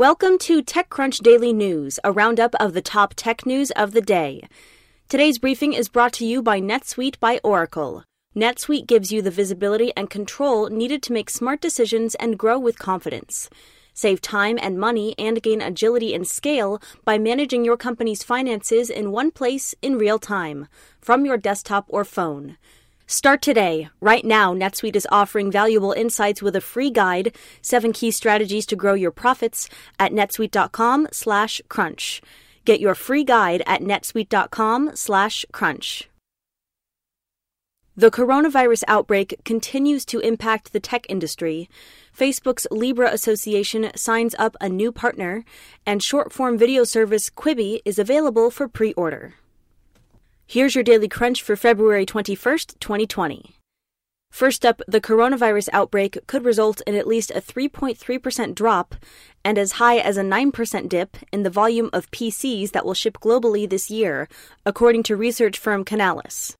Welcome to TechCrunch Daily News, a roundup of the top tech news of the day. Today's briefing is brought to you by NetSuite by Oracle. NetSuite gives you the visibility and control needed to make smart decisions and grow with confidence. Save time and money and gain agility and scale by managing your company's finances in one place in real time, from your desktop or phone. Start today. Right now, NetSuite is offering valuable insights with a free guide, seven key strategies to grow your profits at netsuite.com slash crunch. Get your free guide at netsuite.com slash crunch. The coronavirus outbreak continues to impact the tech industry. Facebook's Libra Association signs up a new partner, and short form video service Quibi is available for pre order. Here's your daily crunch for February 21st, 2020. First up, the coronavirus outbreak could result in at least a 3.3% drop and as high as a 9% dip in the volume of PCs that will ship globally this year, according to research firm Canalys.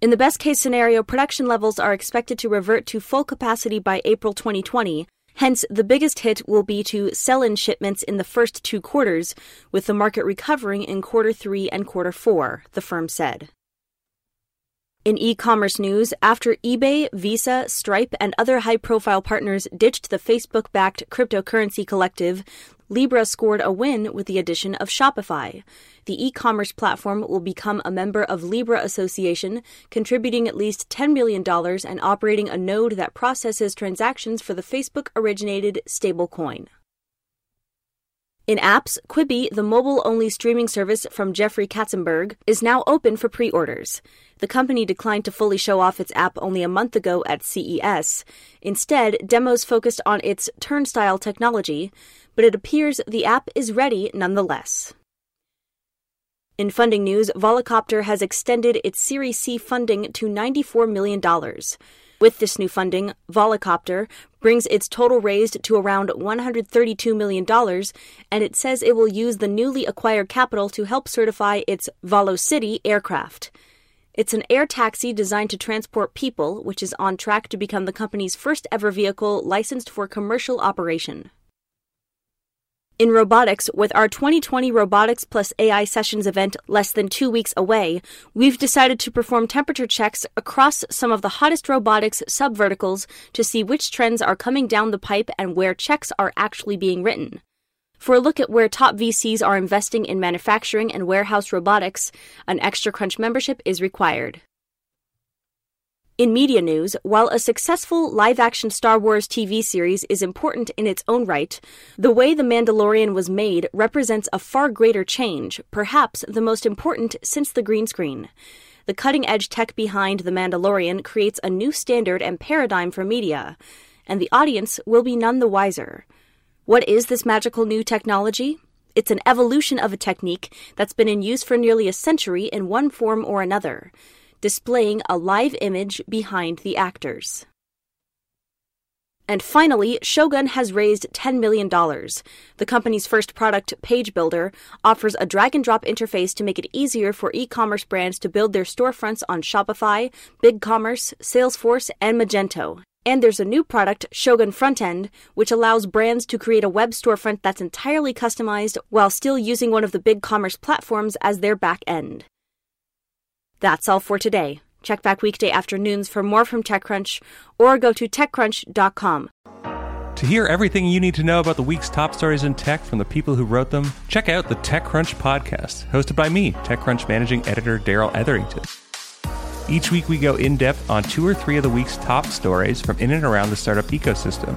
In the best case scenario, production levels are expected to revert to full capacity by April 2020. Hence, the biggest hit will be to sell in shipments in the first two quarters, with the market recovering in quarter three and quarter four, the firm said. In e commerce news, after eBay, Visa, Stripe, and other high profile partners ditched the Facebook backed cryptocurrency collective, Libra scored a win with the addition of Shopify. The e commerce platform will become a member of Libra Association, contributing at least $10 million and operating a node that processes transactions for the Facebook originated stablecoin. In apps, Quibi, the mobile only streaming service from Jeffrey Katzenberg, is now open for pre orders. The company declined to fully show off its app only a month ago at CES. Instead, demos focused on its Turnstyle technology, but it appears the app is ready nonetheless. In funding news, Volocopter has extended its Series C funding to $94 million. With this new funding, Volocopter brings its total raised to around $132 million, and it says it will use the newly acquired capital to help certify its VoloCity aircraft. It's an air taxi designed to transport people, which is on track to become the company's first ever vehicle licensed for commercial operation. In robotics, with our 2020 Robotics Plus AI Sessions event less than two weeks away, we've decided to perform temperature checks across some of the hottest robotics subverticals to see which trends are coming down the pipe and where checks are actually being written. For a look at where top VCs are investing in manufacturing and warehouse robotics, an Extra Crunch membership is required. In media news, while a successful live action Star Wars TV series is important in its own right, the way The Mandalorian was made represents a far greater change, perhaps the most important since the green screen. The cutting edge tech behind The Mandalorian creates a new standard and paradigm for media, and the audience will be none the wiser. What is this magical new technology? It's an evolution of a technique that's been in use for nearly a century in one form or another displaying a live image behind the actors. And finally, Shogun has raised $10 million. The company's first product, Page Builder, offers a drag and drop interface to make it easier for e commerce brands to build their storefronts on Shopify, BigCommerce, Salesforce, and Magento. And there's a new product, Shogun Frontend, which allows brands to create a web storefront that's entirely customized while still using one of the big commerce platforms as their back end. That's all for today. Check back weekday afternoons for more from TechCrunch or go to TechCrunch.com. To hear everything you need to know about the week's top stories in tech from the people who wrote them, check out the TechCrunch podcast, hosted by me, TechCrunch managing editor Darrell Etherington. Each week, we go in depth on two or three of the week's top stories from in and around the startup ecosystem.